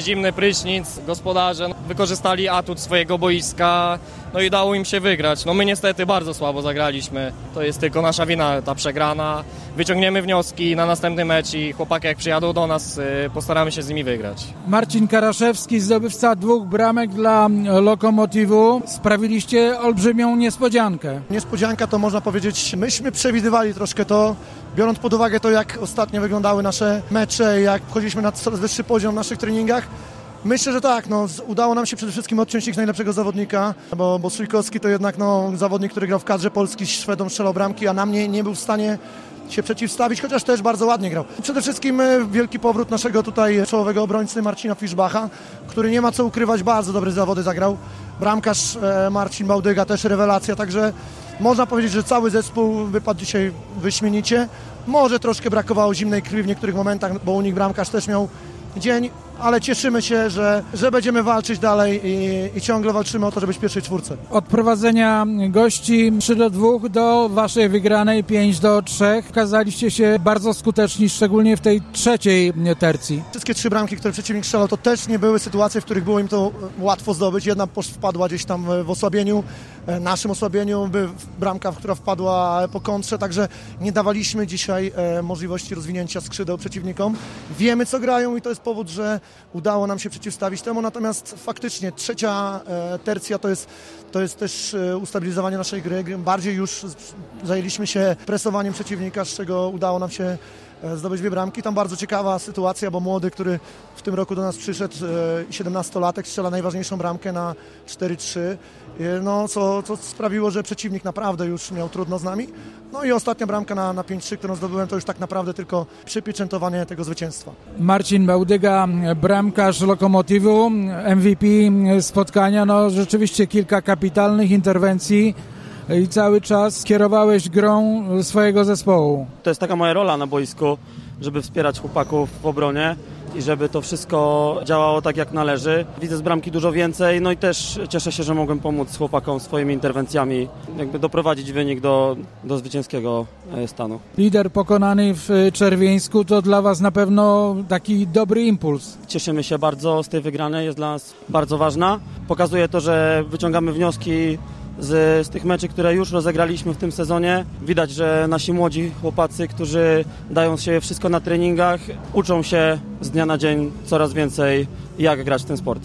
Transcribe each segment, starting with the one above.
Zimny prysznic, gospodarze no, wykorzystali atut swojego boiska, no i dało im się wygrać. No my niestety bardzo słabo zagraliśmy, to jest tylko nasza wina, ta przegrana. Wyciągniemy wnioski na następny mecz i chłopaki jak przyjadą do nas, y, postaramy się z nimi wygrać. Marcin Karaszewski, zdobywca dwóch bramek dla Lokomotivu. Sprawiliście olbrzymią niespodziankę. Niespodzianka to można powiedzieć, myśmy przewidywali troszkę to, biorąc pod uwagę to, jak ostatnio wyglądały nasze mecze, jak wchodziliśmy na coraz wyższy poziom w naszych treningach. Myślę, że tak, no, udało nam się przede wszystkim odciąć ich najlepszego zawodnika, bo, bo Sujkowski to jednak no, zawodnik, który grał w kadrze Polski, z Szwedą strzelał bramki, a na mnie nie był w stanie się przeciwstawić, chociaż też bardzo ładnie grał. Przede wszystkim e, wielki powrót naszego tutaj czołowego obrońcy Marcina Fiszbacha, który nie ma co ukrywać, bardzo dobre zawody zagrał. Bramkarz e, Marcin Bałdyga też rewelacja, także można powiedzieć, że cały zespół wypadł dzisiaj wyśmienicie. Może troszkę brakowało zimnej krwi w niektórych momentach, bo u nich bramkarz też miał dzień, ale cieszymy się, że, że będziemy walczyć dalej i, i ciągle walczymy o to, żeby być w pierwszej czwórce. Od prowadzenia gości 3 do 2 do waszej wygranej 5 do 3 okazaliście się bardzo skuteczni, szczególnie w tej trzeciej tercji. Wszystkie trzy bramki, które przeciwnik strzelał, to też nie były sytuacje, w których było im to łatwo zdobyć. Jedna wpadła gdzieś tam w osłabieniu, e, naszym osłabieniu, by bramka, która wpadła po kontrze, także nie dawaliśmy dzisiaj e, możliwości rozwinięcia skrzydeł przeciwnikom. Wiemy, co grają i to jest powód, że udało nam się przeciwstawić temu, natomiast faktycznie trzecia e, tercja to jest, to jest też e, ustabilizowanie naszej gry. Bardziej już zajęliśmy się presowaniem przeciwnika, z czego udało nam się zdobyć dwie bramki. Tam bardzo ciekawa sytuacja, bo młody, który w tym roku do nas przyszedł, e, 17-latek, strzela najważniejszą bramkę na 4-3, e, no, co, co sprawiło, że przeciwnik naprawdę już miał trudno z nami. No i ostatnia bramka na, na 5-3, którą zdobyłem, to już tak naprawdę tylko przypieczętowanie tego zwycięstwa. Marcin Bałdyga, bramkarz Lokomotivu, MVP spotkania, no rzeczywiście kilka kapitalnych interwencji i cały czas kierowałeś grą swojego zespołu. To jest taka moja rola na boisku, żeby wspierać chłopaków w obronie i żeby to wszystko działało tak jak należy. Widzę z bramki dużo więcej, no i też cieszę się, że mogłem pomóc chłopakom swoimi interwencjami, jakby doprowadzić wynik do, do zwycięskiego e, stanu. Lider pokonany w Czerwieńsku to dla was na pewno taki dobry impuls. Cieszymy się bardzo z tej wygranej, jest dla nas bardzo ważna. Pokazuje to, że wyciągamy wnioski z, z tych meczy, które już rozegraliśmy w tym sezonie. Widać, że nasi młodzi chłopacy, którzy dają z siebie wszystko na treningach, uczą się z dnia na dzień coraz więcej, jak grać w ten sport.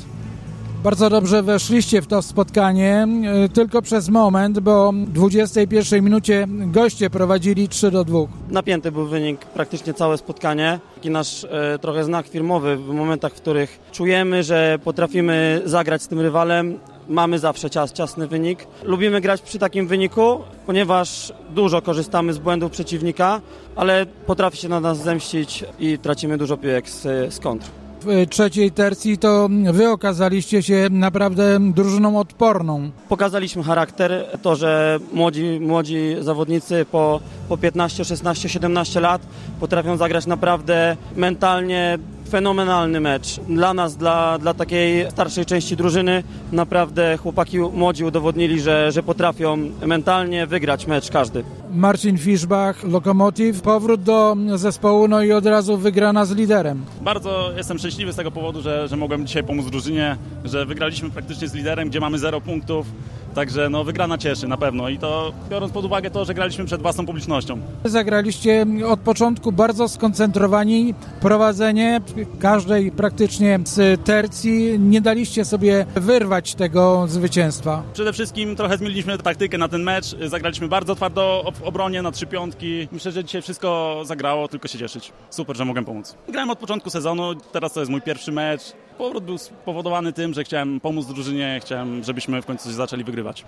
Bardzo dobrze weszliście w to spotkanie, e, tylko przez moment, bo w 21 minucie goście prowadzili 3 do 2. Napięty był wynik praktycznie całe spotkanie. Taki nasz e, trochę znak firmowy w momentach, w których czujemy, że potrafimy zagrać z tym rywalem. Mamy zawsze cias, ciasny wynik. Lubimy grać przy takim wyniku, ponieważ dużo korzystamy z błędów przeciwnika, ale potrafi się na nas zemścić i tracimy dużo piłek z, z kontr. W trzeciej tercji to wy okazaliście się naprawdę drużyną odporną. Pokazaliśmy charakter, to, że młodzi, młodzi zawodnicy po, po 15, 16, 17 lat potrafią zagrać naprawdę mentalnie fenomenalny mecz. Dla nas, dla, dla takiej starszej części drużyny, naprawdę chłopaki młodzi udowodnili, że, że potrafią mentalnie wygrać mecz każdy. Marcin Fiszbach, Lokomotiv, powrót do zespołu, no i od razu wygrana z liderem. Bardzo jestem szczęśliwy z tego powodu, że, że mogłem dzisiaj pomóc drużynie, że wygraliśmy praktycznie z liderem, gdzie mamy 0 punktów. Także no, wygrana cieszy na pewno i to biorąc pod uwagę to, że graliśmy przed własną publicznością. Zagraliście od początku bardzo skoncentrowani, prowadzenie każdej praktycznie z tercji, nie daliście sobie wyrwać tego zwycięstwa. Przede wszystkim trochę zmieniliśmy taktykę na ten mecz, zagraliśmy bardzo twardo w obronie na trzy piątki. Myślę, że dzisiaj wszystko zagrało, tylko się cieszyć. Super, że mogłem pomóc. Grałem od początku sezonu, teraz to jest mój pierwszy mecz. Powrót był spowodowany tym, że chciałem pomóc drużynie, chciałem, żebyśmy w końcu zaczęli wygrywać.